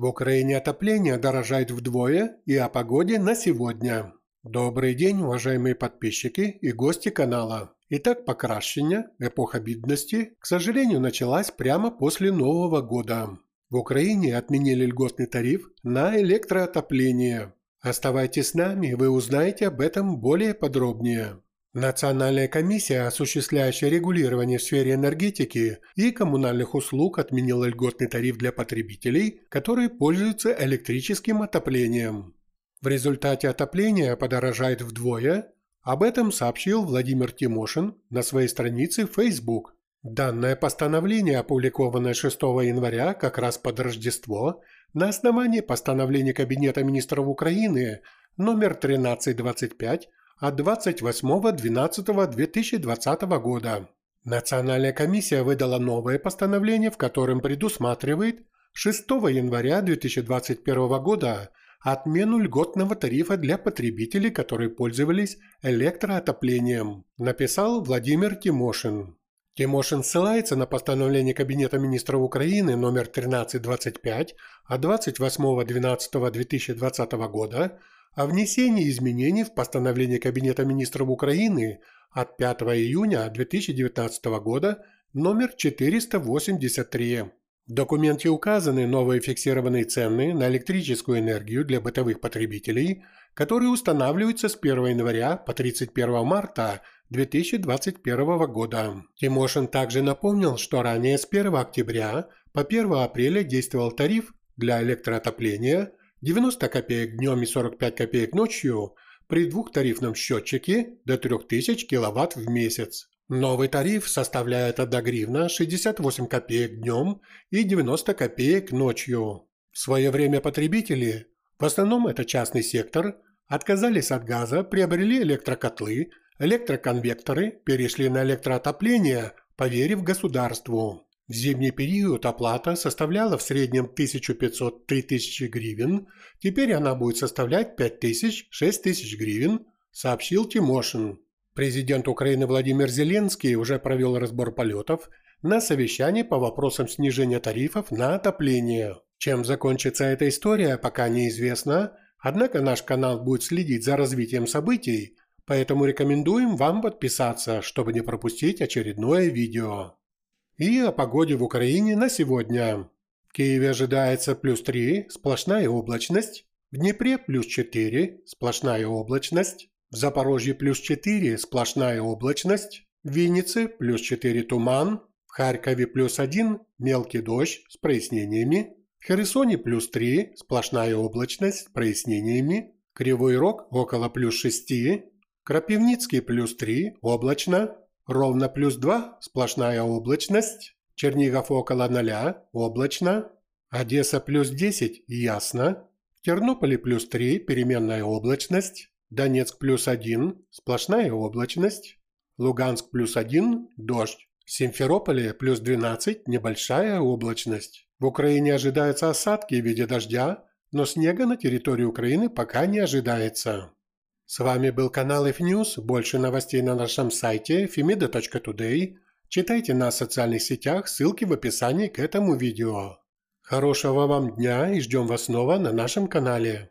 В Украине отопление дорожает вдвое и о погоде на сегодня. Добрый день, уважаемые подписчики и гости канала. Итак, покращение, эпоха бедности, к сожалению, началась прямо после Нового года. В Украине отменили льготный тариф на электроотопление. Оставайтесь с нами, вы узнаете об этом более подробнее. Национальная комиссия, осуществляющая регулирование в сфере энергетики и коммунальных услуг, отменила льготный тариф для потребителей, которые пользуются электрическим отоплением. В результате отопление подорожает вдвое. Об этом сообщил Владимир Тимошин на своей странице в Facebook. Данное постановление, опубликованное 6 января, как раз под Рождество, на основании постановления Кабинета министров Украины номер 1325 от 28.12.2020 года. Национальная комиссия выдала новое постановление, в котором предусматривает 6 января 2021 года отмену льготного тарифа для потребителей, которые пользовались электроотоплением, написал Владимир Тимошин. Тимошин ссылается на постановление Кабинета министров Украины номер 1325 от 28.12.2020 года о внесении изменений в постановление Кабинета министров Украины от 5 июня 2019 года номер 483. В документе указаны новые фиксированные цены на электрическую энергию для бытовых потребителей, которые устанавливаются с 1 января по 31 марта 2021 года. Тимошин также напомнил, что ранее с 1 октября по 1 апреля действовал тариф для электроотопления 90 копеек днем и 45 копеек ночью при двухтарифном счетчике до 3000 кВт в месяц. Новый тариф составляет 1 гривна 68 копеек днем и 90 копеек ночью. В свое время потребители, в основном это частный сектор, отказались от газа, приобрели электрокотлы, электроконвекторы, перешли на электроотопление, поверив государству. В зимний период оплата составляла в среднем 1500-3000 гривен, теперь она будет составлять 5000-6000 гривен, сообщил Тимошин. Президент Украины Владимир Зеленский уже провел разбор полетов на совещании по вопросам снижения тарифов на отопление. Чем закончится эта история, пока неизвестно, однако наш канал будет следить за развитием событий, поэтому рекомендуем вам подписаться, чтобы не пропустить очередное видео. И о погоде в Украине на сегодня. В Киеве ожидается плюс 3, сплошная облачность. В Днепре плюс 4, сплошная облачность. В Запорожье плюс 4, сплошная облачность. В Виннице плюс 4 туман. В Харькове плюс 1, мелкий дождь с прояснениями. В Херсоне плюс 3, сплошная облачность с прояснениями. Кривой Рог около плюс 6. Крапивницкий плюс 3, облачно. Ровно плюс 2 – сплошная облачность. Чернигов около 0 – облачно. Одесса плюс 10 – ясно. Тернополе плюс 3 – переменная облачность. Донецк плюс 1 – сплошная облачность. Луганск плюс 1 – дождь. В Симферополе плюс 12 – небольшая облачность. В Украине ожидаются осадки в виде дождя, но снега на территории Украины пока не ожидается. С вами был канал IFNews. Больше новостей на нашем сайте femida.today. Читайте нас в социальных сетях, ссылки в описании к этому видео. Хорошего вам дня и ждем вас снова на нашем канале.